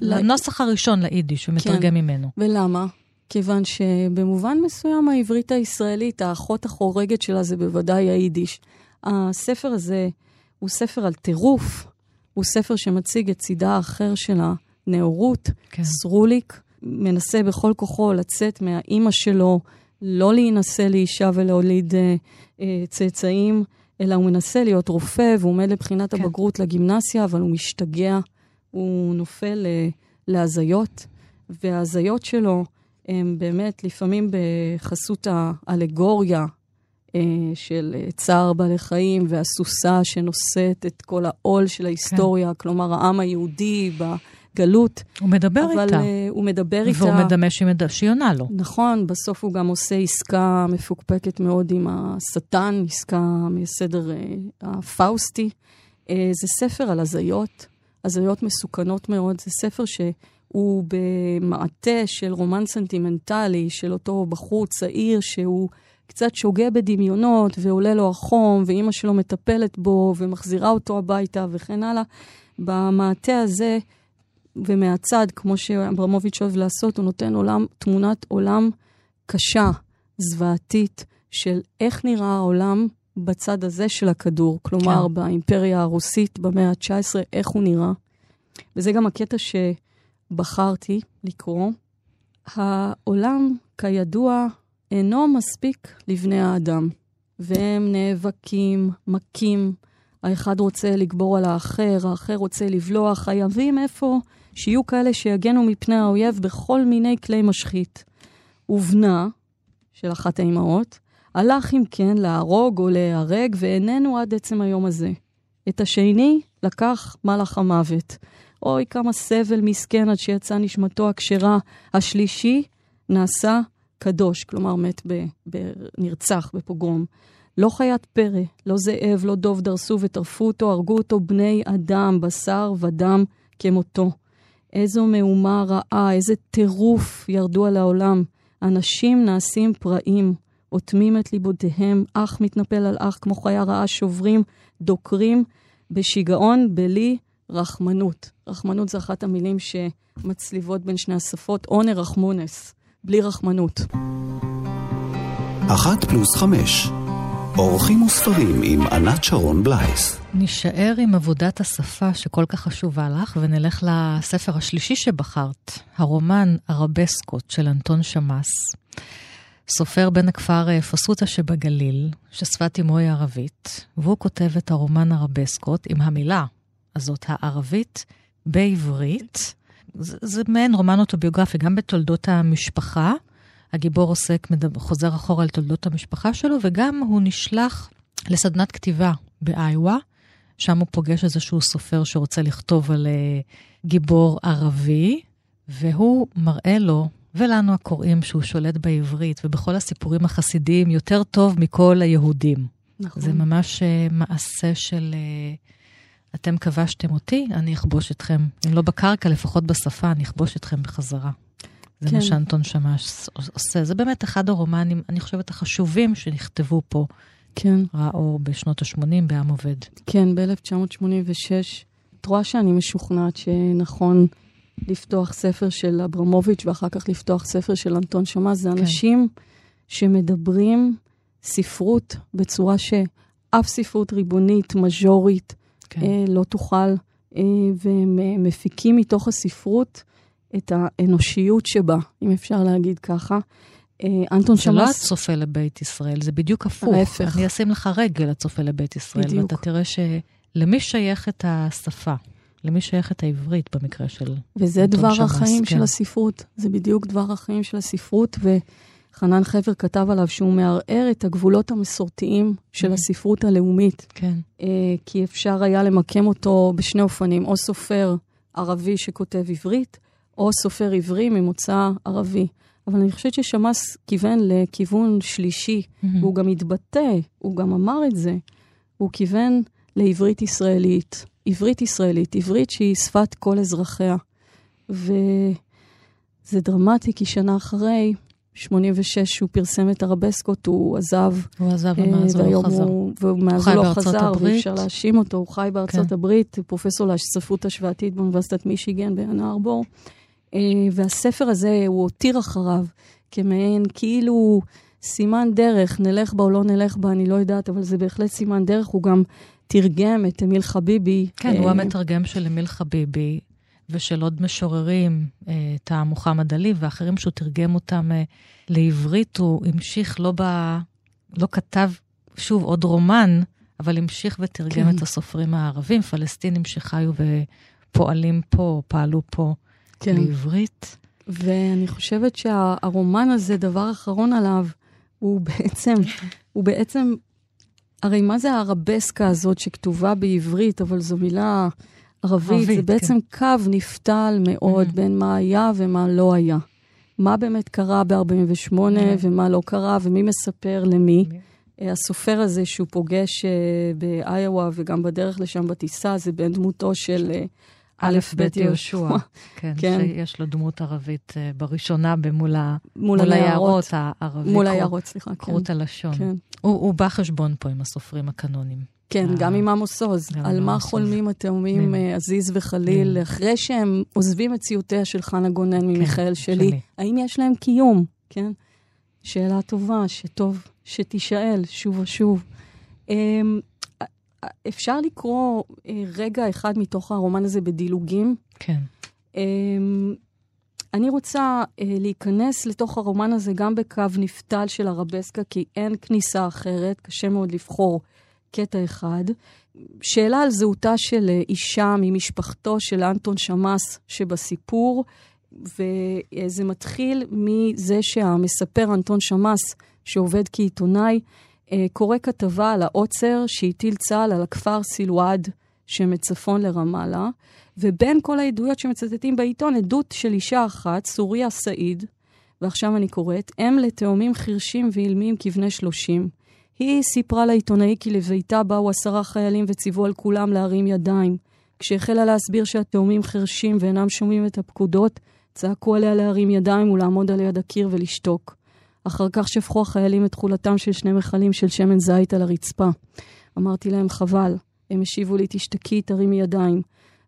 לנוסח הראשון ליידיש, הוא מתרגם כן. ממנו. ולמה? כיוון שבמובן מסוים העברית הישראלית, האחות החורגת שלה זה בוודאי היידיש. הספר הזה הוא ספר על טירוף, הוא ספר שמציג את צידה האחר של הנאורות. כן. סרוליק מנסה בכל כוחו לצאת מהאימא שלו, לא להינשא לאישה ולהוליד אה, אה, צאצאים, אלא הוא מנסה להיות רופא והוא עומד לבחינת כן. הבגרות לגימנסיה, אבל הוא משתגע, הוא נופל אה, להזיות, וההזיות שלו הם באמת לפעמים בחסות האלגוריה של אה, צער בעלי חיים והסוסה שנושאת את כל העול של ההיסטוריה, כן. כלומר העם היהודי בגלות. הוא מדבר אבל, איתה. אבל הוא מדבר איתה. והוא מדמה שהיא עונה לו. נכון, בסוף הוא גם עושה עסקה מפוקפקת מאוד עם השטן, עסקה מסדר אה, הפאוסטי. זה ספר על הזיות, הזיות מסוכנות מאוד. זה ספר ש... הוא במעטה של רומן סנטימנטלי של אותו בחור צעיר שהוא קצת שוגה בדמיונות ועולה לו החום, ואימא שלו מטפלת בו ומחזירה אותו הביתה וכן הלאה. במעטה הזה ומהצד, כמו שאברמוביץ' אוהב לעשות, הוא נותן עולם, תמונת עולם קשה, זוועתית, של איך נראה העולם בצד הזה של הכדור, כלומר, כן. באימפריה הרוסית במאה ה-19, איך הוא נראה. וזה גם הקטע ש... בחרתי לקרוא, העולם, כידוע, אינו מספיק לבני האדם, והם נאבקים, מכים, האחד רוצה לגבור על האחר, האחר רוצה לבלוע, חייבים איפה שיהיו כאלה שיגנו מפני האויב בכל מיני כלי משחית. ובנה, של אחת האימהות, הלך אם כן להרוג או להיהרג, ואיננו עד עצם היום הזה. את השני לקח מלאך המוות. אוי, כמה סבל מסכן עד שיצאה נשמתו הכשרה. השלישי נעשה קדוש, כלומר מת ב, ב, נרצח בפוגרום. לא חיית פרא, לא זאב, לא דוב דרסו וטרפו אותו, הרגו אותו בני אדם, בשר ודם כמותו. איזו מהומה רעה, איזה טירוף ירדו על העולם. אנשים נעשים פראים, אוטמים את ליבותיהם, אח מתנפל על אח כמו חיה רעה, שוברים, דוקרים, בשיגעון, בלי רחמנות. רחמנות זה אחת המילים שמצליבות בין שני השפות, עונר רחמונס, בלי רחמנות. אחת פלוס חמש, אורחים וספרים עם ענת שרון בלייס. נישאר עם עבודת השפה שכל כך חשובה לך, ונלך לספר השלישי שבחרת, הרומן ארבסקות של אנטון שמאס. סופר בן הכפר אה, פסוטה שבגליל, ששפת אמו היא ערבית, והוא כותב את הרומן ארבסקות עם המילה הזאת, הערבית, בעברית. זה, זה מעין רומן אוטוביוגרפי, גם בתולדות המשפחה. הגיבור עוסק, מדבר, חוזר אחורה על תולדות המשפחה שלו, וגם הוא נשלח לסדנת כתיבה באיווה, שם הוא פוגש איזשהו סופר שרוצה לכתוב על uh, גיבור ערבי, והוא מראה לו, ולנו הקוראים, שהוא שולט בעברית ובכל הסיפורים החסידיים יותר טוב מכל היהודים. נכון. זה ממש uh, מעשה של uh, אתם כבשתם אותי, אני אכבוש אתכם. אם לא בקרקע, לפחות בשפה, אני אכבוש אתכם בחזרה. זה כן. מה שאנטון שמש עושה. זה באמת אחד הרומנים, אני חושבת, החשובים שנכתבו פה. כן. ראה אור בשנות ה-80 בעם עובד. כן, ב-1986. את רואה שאני משוכנעת שנכון לפתוח ספר של אברמוביץ' ואחר כך לפתוח ספר של אנטון שמש. זה כן. אנשים שמדברים ספרות בצורה שאף ספרות ריבונית, מז'ורית, כן. אה, לא תוכל, אה, והם אה, מפיקים מתוך הספרות את האנושיות שבה, אם אפשר להגיד ככה. אנטון שמאס... זה לא הצופה לבית ישראל, זה בדיוק הפוך. ההפך. אני אשים לך רגל הצופה לבית ישראל, בדיוק. ואתה תראה שלמי שייכת השפה? למי שייכת העברית במקרה של וזה דבר החיים כן. של הספרות. זה בדיוק דבר החיים של הספרות, וחנן חבר כתב עליו שהוא מערער את הגבולות המסורתיים של mm-hmm. הספרות הלאומית. כן. אה, כי אפשר היה למקם אותו בשני אופנים, או סופר ערבי שכותב עברית, או סופר עברי ממוצא ערבי. אבל אני חושבת ששמאס כיוון לכיוון שלישי, mm-hmm. והוא גם התבטא, הוא גם אמר את זה, הוא כיוון לעברית ישראלית. עברית ישראלית, עברית שהיא שפת כל אזרחיה. וזה דרמטי, כי שנה אחרי, 86, הוא פרסם את הרבסקות, הוא עזב. הוא עזב ומאז הוא לא חזר. הוא, ומאז הוא לא חזר, ואי אפשר להאשים אותו, הוא חי בארצות כן. הברית, הוא פרופסור לספרות השוואתית באוניברסיטת מישיגן באן ארבור. אה, והספר הזה, הוא הותיר אחריו כמעין, כאילו סימן דרך, נלך בה או לא נלך בה, אני לא יודעת, אבל זה בהחלט סימן דרך. הוא גם תרגם את אמיל חביבי. כן, הוא אה, המתרגם של אמיל חביבי. ושל עוד משוררים, את אה, מוחמד עלי ואחרים שהוא תרגם אותם לעברית, הוא המשיך, לא, ב... לא כתב, שוב, עוד רומן, אבל המשיך ותרגם כן. את הסופרים הערבים, פלסטינים שחיו ופועלים פה, פעלו פה. כן. בעברית. ואני חושבת שהרומן הזה, דבר אחרון עליו, הוא בעצם, הוא בעצם, הרי מה זה הערבסקה הזאת שכתובה בעברית, אבל זו מילה ערבית, ערבית זה בעצם כן. קו נפתל מאוד mm-hmm. בין מה היה ומה לא היה. מה באמת קרה ב-48 mm-hmm. ומה לא קרה ומי מספר למי. Mm-hmm. הסופר הזה שהוא פוגש uh, באיואה וגם בדרך לשם בטיסה, זה בן דמותו של uh, א' ב' יהושע. [LAUGHS] כן, כן, שיש לו דמות ערבית בראשונה מול, מול היערות הערבי. מול היערות, סליחה, כן. כרות הלשון. כן. הוא, הוא בא חשבון פה עם הסופרים הקנונים. כן, גם עם עמוס עוז. על מה חולמים התאומים אה, עזיז וחליל, אחרי שהם עוזבים את ציוטיה של חנה גונן כן, ממיכאל שלי, האם יש להם קיום? כן? שאלה טובה, שטוב שתישאל שוב ושוב. אמ, אפשר לקרוא אה, רגע אחד מתוך הרומן הזה בדילוגים. כן. אה, אני רוצה אה, להיכנס לתוך הרומן הזה גם בקו נפתל של הרבסקה, כי אין כניסה אחרת, קשה מאוד לבחור קטע אחד. שאלה על זהותה של אה, אישה ממשפחתו של אנטון שמאס שבסיפור, וזה מתחיל מזה שהמספר אנטון שמאס, שעובד כעיתונאי, אה, קורא כתבה על העוצר שהטיל צה"ל על הכפר סילואד שמצפון לרמאללה, ובין כל העדויות שמצטטים בעיתון, עדות של אישה אחת, סוריה סעיד, ועכשיו אני קוראת, אם לתאומים חירשים ואילמים כבני שלושים. היא סיפרה לעיתונאי כי לביתה באו עשרה חיילים וציוו על כולם להרים ידיים. כשהחלה להסביר שהתאומים חירשים ואינם שומעים את הפקודות, צעקו עליה להרים ידיים ולעמוד על יד הקיר ולשתוק. אחר כך שפכו החיילים את תכולתם של שני מכלים של שמן זית על הרצפה. אמרתי להם, חבל. הם השיבו לי, תשתקי, תרימי ידיים.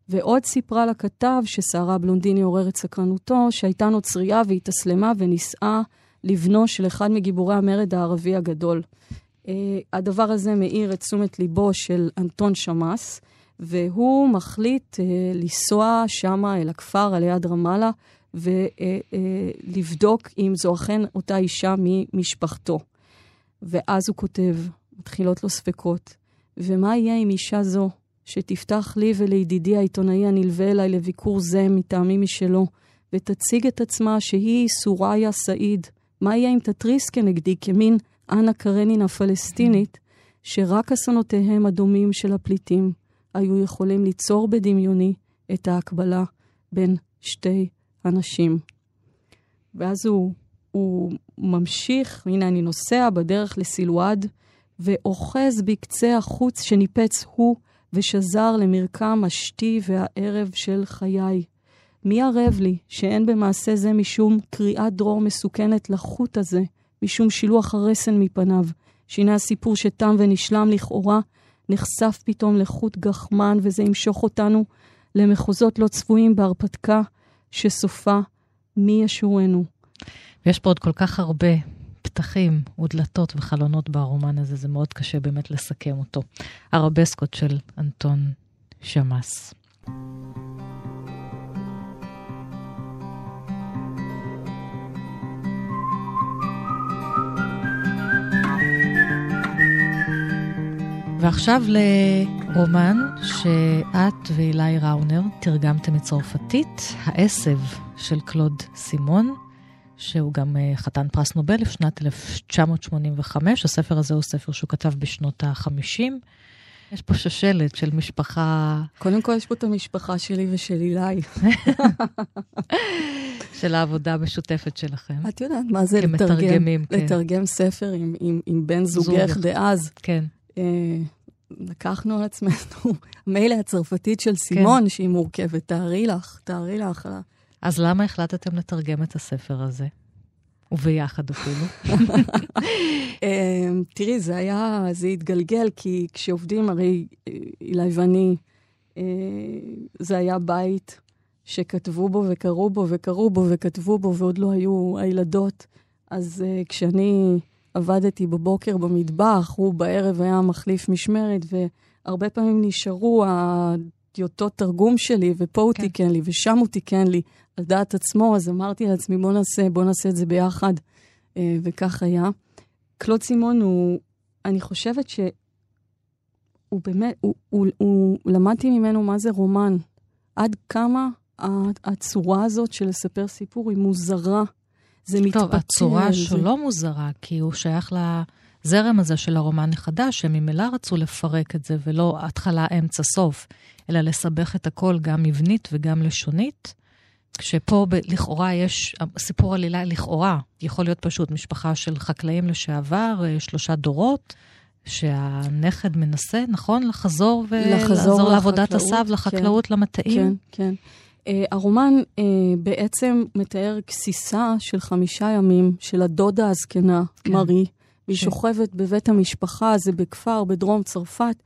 ועוד סיפרה לכתב שסערה בלונדיני עורר את סקרנותו, שהייתה נוצרייה והתאסלמה ונישאה לבנו של אחד מגיבורי המרד הערבי הגדול. Uh, הדבר הזה מאיר את תשומת ליבו של אנטון שמאס, והוא מחליט uh, לנסוע שמה אל הכפר על יד רמאללה ולבדוק אם זו אכן אותה אישה ממשפחתו. ואז הוא כותב, מתחילות לו ספקות, ומה יהיה עם אישה זו, שתפתח לי ולידידי העיתונאי הנלווה אליי לביקור זה מטעמים משלו, ותציג את עצמה שהיא סוריה סעיד. מה יהיה אם תתריס כנגדי כמין אנה קרנין הפלסטינית, שרק אסונותיהם הדומים של הפליטים היו יכולים ליצור בדמיוני את ההקבלה בין שתי אנשים. ואז הוא, הוא ממשיך, הנה אני נוסע בדרך לסילואד, ואוחז בקצה החוץ שניפץ הוא, ושזר למרקם השתי והערב של חיי. מי ערב לי שאין במעשה זה משום קריאת דרור מסוכנת לחוט הזה, משום שילוח הרסן מפניו, שהנה הסיפור שתם ונשלם לכאורה, נחשף פתאום לחוט גחמן, וזה ימשוך אותנו למחוזות לא צפויים בהרפתקה, שסופה מי ישורנו. ויש פה עוד כל כך הרבה פתחים ודלתות וחלונות ברומן הזה, זה מאוד קשה באמת לסכם אותו. הרבסקות של אנטון שמאס. ועכשיו לרומן שאת ואילי ראונר תרגמתם מצרפתית, העשב של קלוד סימון, שהוא גם אה, חתן פרס נובל לשנת 1985. הספר הזה הוא ספר שהוא כתב בשנות ה-50. יש פה שושלת של משפחה... קודם כל יש פה את המשפחה שלי ושל אילי. [LAUGHS] של העבודה המשותפת שלכם. את יודעת מה זה לתרגם, כן. לתרגם ספר עם, עם, עם בן זוגך דאז. כן. אה, לקחנו על עצמנו, [LAUGHS] מילא הצרפתית של סימון, כן. שהיא מורכבת, תארי לך, תארי לך. אז למה החלטתם לתרגם את הספר הזה? וביחד אפילו. [LAUGHS] אה, תראי, זה היה, זה התגלגל, כי כשעובדים, הרי אילי ואני, אה, זה היה בית שכתבו בו וקראו בו וקראו בו וכתבו בו, ועוד לא היו הילדות. אז כשאני עבדתי בבוקר במטבח, הוא בערב היה מחליף משמרת, והרבה פעמים נשארו הדיוטות תרגום שלי, ופה הוא כן. תיקן לי, ושם הוא תיקן לי, על דעת עצמו, אז אמרתי לעצמי, בוא נעשה, בוא נעשה את זה ביחד, אה, וכך היה. קלוד סימון הוא, אני חושבת שהוא באמת, הוא, הוא, הוא, למדתי ממנו מה זה רומן. עד כמה הצורה הזאת של לספר סיפור היא מוזרה. זה מתפתח. טוב, הצורה זה... שלו מוזרה, כי הוא שייך לזרם הזה של הרומן החדש, שהם ממילא רצו לפרק את זה, ולא התחלה, אמצע, סוף, אלא לסבך את הכל גם מבנית וגם לשונית. כשפה ב- לכאורה יש, סיפור עלילה לכאורה, יכול להיות פשוט משפחה של חקלאים לשעבר, אה, שלושה דורות, שהנכד מנסה, נכון? לחזור ולעזור לעבודת הסב, לחקלאות, כן, למטעים. כן, כן. Uh, הרומן uh, בעצם מתאר גסיסה של חמישה ימים של הדודה הזקנה, כן. מרי, והיא כן. שוכבת בבית המשפחה, זה בכפר בדרום צרפת.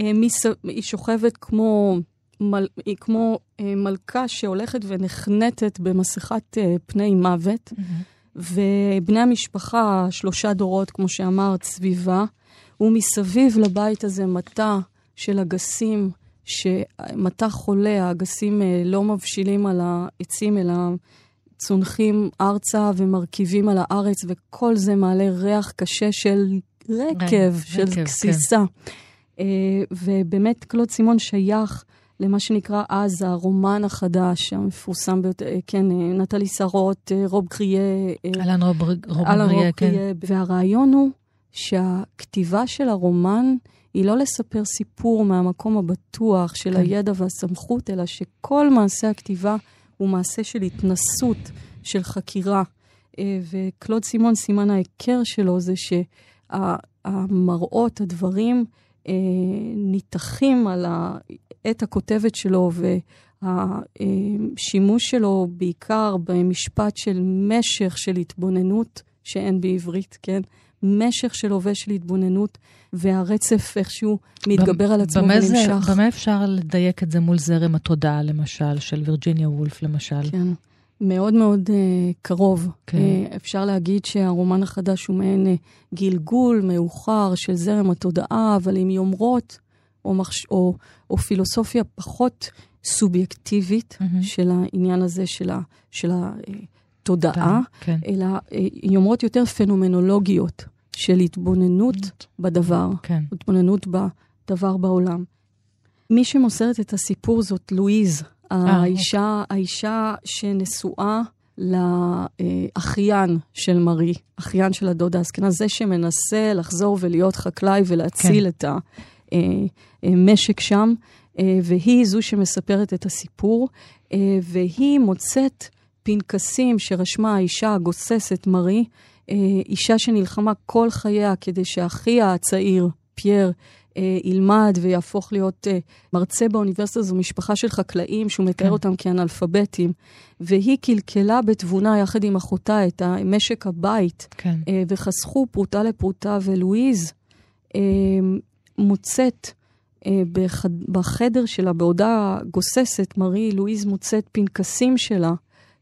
Uh, מס... היא שוכבת כמו, מל... היא כמו uh, מלכה שהולכת ונחנטת במסכת uh, פני מוות, mm-hmm. ובני המשפחה, שלושה דורות, כמו שאמרת, סביבה, ומסביב לבית הזה מטע של אגסים. שמטע חולה, האגסים אה, לא מבשילים על העצים, אלא צונחים ארצה ומרכיבים על הארץ, וכל זה מעלה ריח קשה של רקב, של רקב, גסיסה. כן. אה, ובאמת קלוד סימון שייך למה שנקרא אז הרומן החדש, המפורסם ביותר, אה, כן, נטלי שרות, רוב קריה. אלן רוב, רוב קריה, כן. והרעיון הוא שהכתיבה של הרומן היא לא לספר סיפור מהמקום הבטוח של כן. הידע והסמכות, אלא שכל מעשה הכתיבה הוא מעשה של התנסות, של חקירה. אה, וקלוד סימון, סימן ההיכר שלו זה שהמראות, הדברים, אה, ניתחים על העת הכותבת שלו, והשימוש שלו בעיקר במשפט של משך של התבוננות, שאין בעברית, כן? משך של הווה של התבוננות, והרצף איכשהו מתגבר על עצמו ונמשך. במה אפשר לדייק את זה מול זרם התודעה, למשל, של וירג'יניה וולף, למשל? כן. מאוד מאוד uh, קרוב. כן. Uh, אפשר להגיד שהרומן החדש הוא מעין uh, גלגול מאוחר של זרם התודעה, אבל עם יומרות או, מחש... או, או פילוסופיה פחות סובייקטיבית mm-hmm. של העניין הזה של, ה... של התודעה, כן. אלא uh, יומרות יותר פנומנולוגיות. של התבוננות בדבר, כן. התבוננות בדבר בעולם. מי שמוסרת את הסיפור זאת לואיז, אה, האישה, אוקיי. האישה שנשואה לאחיין של מרי, אחיין של הדודה הזקנה, זה שמנסה לחזור ולהיות חקלאי ולהציל כן. את המשק שם, אה, והיא זו שמספרת את הסיפור, אה, והיא מוצאת פנקסים שרשמה האישה הגוססת מרי, אישה שנלחמה כל חייה כדי שאחיה הצעיר, פייר, אה, ילמד ויהפוך להיות אה, מרצה באוניברסיטה, זו משפחה של חקלאים שהוא מתאר כן. אותם כאנאלפביתים. והיא קלקלה בתבונה יחד עם אחותה את משק הבית, כן. אה, וחסכו פרוטה לפרוטה, ולואיז אה, מוצאת אה, בחד, בחדר שלה, בעודה גוססת, מרי לואיז מוצאת פנקסים שלה,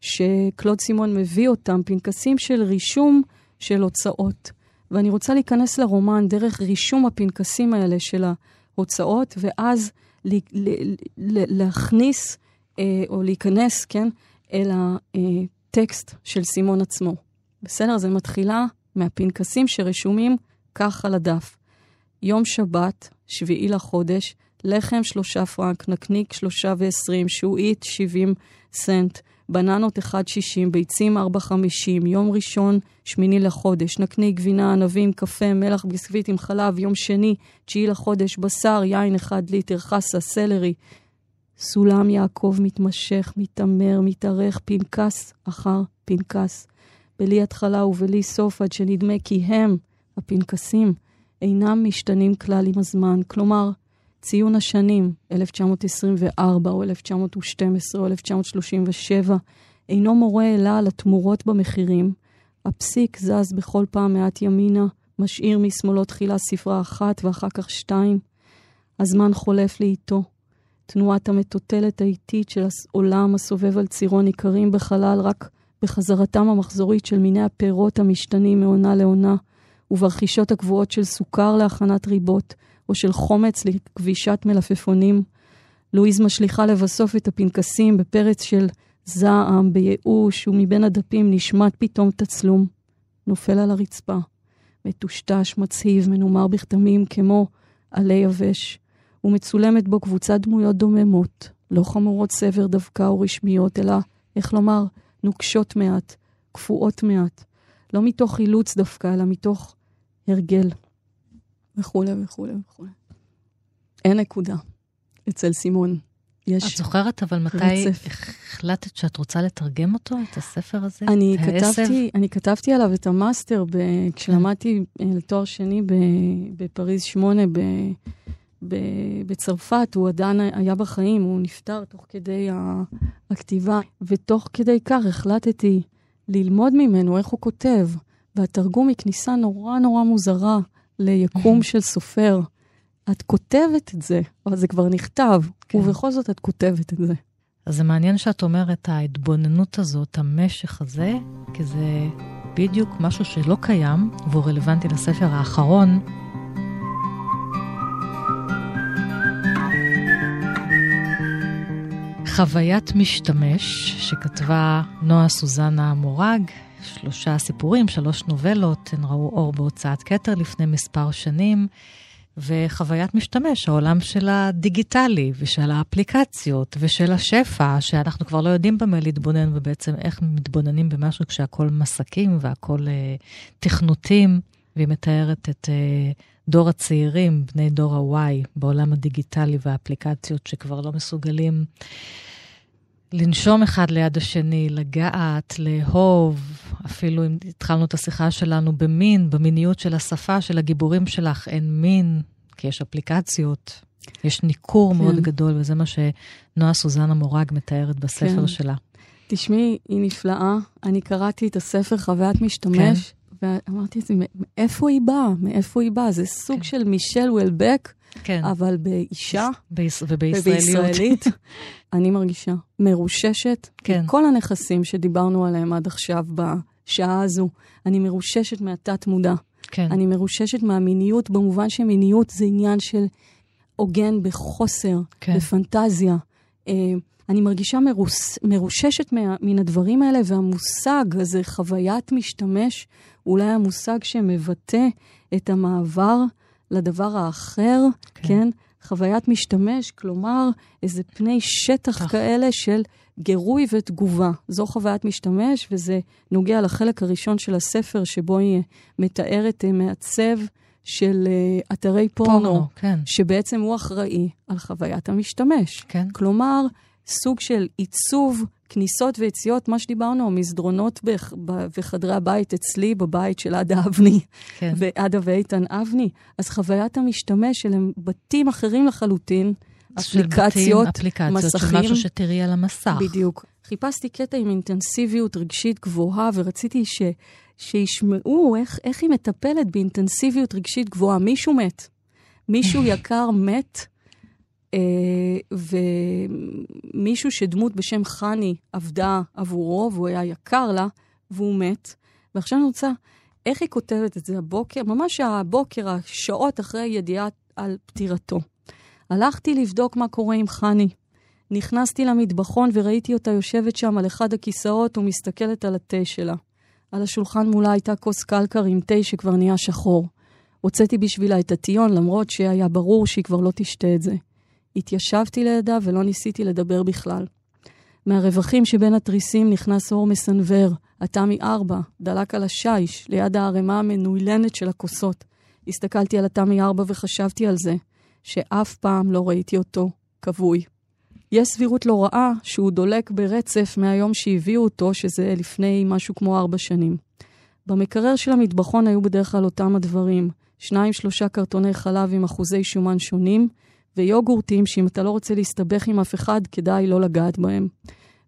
שקלוד סימון מביא אותם, פנקסים של רישום של הוצאות. ואני רוצה להיכנס לרומן דרך רישום הפנקסים האלה של ההוצאות, ואז ל- ל- ל- להכניס אה, או להיכנס, כן, אל הטקסט של סימון עצמו. בסדר? זה מתחילה מהפנקסים שרשומים כך על הדף. יום שבת, שביעי לחודש, לחם שלושה פרנק, נקניק שלושה ועשרים, שעועית שבעים סנט, בננות 1.60, ביצים 4.50, יום ראשון, שמיני לחודש, נקניק, גבינה, ענבים, קפה, מלח, ביסקוויט עם חלב, יום שני, תשיעי לחודש, בשר, יין 1 ליטר, חסה, סלרי. סולם יעקב מתמשך, מתעמר, מתארך, פנקס אחר פנקס. בלי התחלה ובלי סוף, עד שנדמה כי הם, הפנקסים, אינם משתנים כלל עם הזמן. כלומר, ציון השנים, 1924 או 1912 או 1937, אינו מורה אלא על התמורות במחירים. הפסיק זז בכל פעם מעט ימינה, משאיר משמאלו תחילה ספרה אחת ואחר כך שתיים. הזמן חולף לאיתו. תנועת המטוטלת האיטית של העולם הסובב על צירו ניכרים בחלל רק בחזרתם המחזורית של מיני הפירות המשתנים מעונה לעונה, וברכישות הקבועות של סוכר להכנת ריבות, או של חומץ לכבישת מלפפונים. לואיז משליכה לבסוף את הפנקסים בפרץ של זעם, בייאוש, ומבין הדפים נשמט פתאום תצלום. נופל על הרצפה. מטושטש, מצהיב, מנומר בכתמים כמו עלי יבש, ומצולמת בו קבוצת דמויות דוממות, לא חמורות סבר דווקא או רשמיות, אלא, איך לומר, נוקשות מעט, קפואות מעט. לא מתוך אילוץ דווקא, אלא מתוך הרגל. וכולי וכולי וכולי. אין נקודה אצל סימון. יש את זוכרת אבל מתי רצף. החלטת שאת רוצה לתרגם אותו, את הספר הזה? אני, כתבתי, אני כתבתי עליו את המאסטר ב, כשלמדתי אה, לתואר שני ב, בפריז 8 ב, ב, בצרפת. הוא עדיין היה בחיים, הוא נפטר תוך כדי הכתיבה, ותוך כדי כך החלטתי ללמוד ממנו איך הוא כותב. והתרגום היא כניסה נורא נורא מוזרה ליקום של סופר. את כותבת את זה, אבל זה כבר נכתב, כן. ובכל זאת את כותבת את זה. אז זה מעניין שאת אומרת, ההתבוננות הזאת, המשך הזה, כי זה בדיוק משהו שלא קיים, והוא רלוונטי לספר האחרון. חוויית משתמש, שכתבה נועה סוזנה מורג, שלושה סיפורים, שלוש נובלות, הן ראו אור בהוצאת כתר לפני מספר שנים, וחוויית משתמש, העולם של הדיגיטלי ושל האפליקציות ושל השפע, שאנחנו כבר לא יודעים במה להתבונן, ובעצם איך מתבוננים במשהו כשהכול מסקים והכול אה, תכנותים, והיא מתארת את אה, דור הצעירים, בני דור ה-Y, בעולם הדיגיטלי והאפליקציות שכבר לא מסוגלים. לנשום אחד ליד השני, לגעת, לאהוב, אפילו אם התחלנו את השיחה שלנו במין, במיניות של השפה, של הגיבורים שלך, אין מין, כי יש אפליקציות, יש ניכור כן. מאוד גדול, וזה מה שנועה סוזנה מורג מתארת בספר כן. שלה. תשמעי, היא נפלאה. אני קראתי את הספר חוויית משתמש, כן. ואמרתי לעצמי, מאיפה היא באה? מאיפה היא באה? זה סוג כן. של מישל וולבק. כן. אבל באישה ביש... ובישראלית, [LAUGHS] אני מרגישה מרוששת. כן. כל הנכסים שדיברנו עליהם עד עכשיו בשעה הזו, אני מרוששת מהתת-מודע. כן. אני מרוששת מהמיניות, במובן שמיניות זה עניין של הוגן בחוסר, כן. בפנטזיה. אה, אני מרגישה מרוס, מרוששת מה, מן הדברים האלה, והמושג הזה, חוויית משתמש, אולי המושג שמבטא את המעבר לדבר האחר, כן? כן? חוויית משתמש, כלומר, איזה פני שטח כך. כאלה של גירוי ותגובה. זו חוויית משתמש, וזה נוגע לחלק הראשון של הספר, שבו היא מתארת אה, מעצב של uh, אתרי פורנו, פורנו כן. שבעצם הוא אחראי על חוויית המשתמש. כן. כלומר, סוג של עיצוב כניסות ויציאות, מה שדיברנו, המסדרונות בח, בחדרי הבית אצלי, בבית של עדה אבני, כן. ועדה ואיתן אבני. אז חוויית המשתמש, אלה בתים אחרים לחלוטין, אפליקציות, אפליקציות מסכים. של משהו שתראי על המסך. בדיוק. חיפשתי קטע עם אינטנסיביות רגשית גבוהה, ורציתי ש, שישמעו איך, איך היא מטפלת באינטנסיביות רגשית גבוהה. מישהו מת. מישהו [LAUGHS] יקר מת, ומישהו שדמות בשם חני עבדה עבורו, והוא היה יקר לה, והוא מת. ועכשיו אני רוצה, איך היא כותבת את זה הבוקר? ממש הבוקר, השעות אחרי ידיעה על פטירתו. הלכתי לבדוק מה קורה עם חני. נכנסתי למטבחון וראיתי אותה יושבת שם על אחד הכיסאות ומסתכלת על התה שלה. על השולחן מולה הייתה כוס קלקר עם תה שכבר נהיה שחור. הוצאתי בשבילה את הטיון, למרות שהיה ברור שהיא כבר לא תשתה את זה. התיישבתי לידה ולא ניסיתי לדבר בכלל. מהרווחים שבין התריסים נכנס אור מסנוור, התמי ארבע, דלק על השיש, ליד הערימה המנוילנת של הכוסות. הסתכלתי על התמי ארבע וחשבתי על זה, שאף פעם לא ראיתי אותו כבוי. יש סבירות לא רעה שהוא דולק ברצף מהיום שהביאו אותו, שזה לפני משהו כמו ארבע שנים. במקרר של המטבחון היו בדרך כלל אותם הדברים, שניים שלושה קרטוני חלב עם אחוזי שומן שונים, ויוגורטים שאם אתה לא רוצה להסתבך עם אף אחד, כדאי לא לגעת בהם.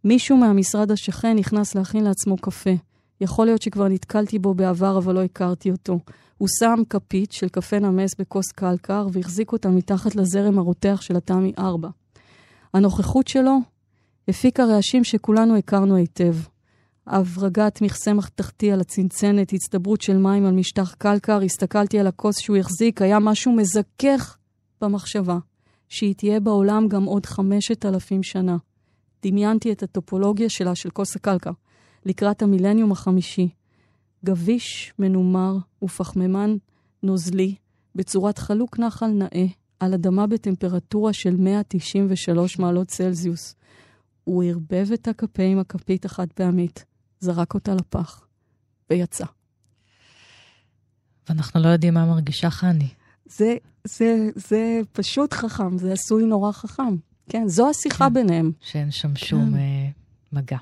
מישהו מהמשרד השכן נכנס להכין לעצמו קפה. יכול להיות שכבר נתקלתי בו בעבר, אבל לא הכרתי אותו. הוא שם כפית של קפה נמס בכוס קלקר והחזיק אותה מתחת לזרם הרותח של התמי 4. הנוכחות שלו הפיקה רעשים שכולנו הכרנו היטב. הברגת מכסה מתכתי על הצנצנת, הצטברות של מים על משטח קלקר, הסתכלתי על הכוס שהוא החזיק, היה משהו מזכך במחשבה. שהיא תהיה בעולם גם עוד חמשת אלפים שנה. דמיינתי את הטופולוגיה שלה של כוס הקלקר, לקראת המילניום החמישי. גביש, מנומר ופחמימן נוזלי, בצורת חלוק נחל נאה, על אדמה בטמפרטורה של 193 מעלות צלזיוס. הוא ערבב את הקפה עם הכפית החד פעמית, זרק אותה לפח, ויצא. ואנחנו לא יודעים מה מרגישה חני. זה, זה, זה פשוט חכם, זה עשוי נורא חכם. כן, זו השיחה כן, ביניהם. שאין שם שום כן. uh, מגע.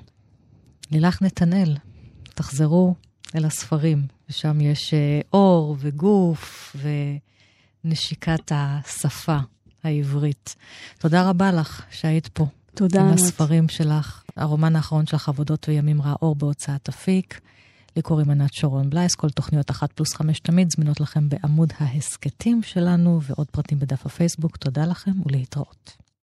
לילך נתנאל, תחזרו אל הספרים, ושם יש uh, אור וגוף ונשיקת השפה העברית. תודה רבה לך שהיית פה. תודה. עם הספרים שלך. הרומן האחרון שלך, עבודות וימים ראה אור בהוצאת אפיק. לי קוראים ענת שרון בלייס, כל תוכניות אחת פלוס חמש תמיד זמינות לכם בעמוד ההסכתים שלנו ועוד פרטים בדף הפייסבוק. תודה לכם ולהתראות.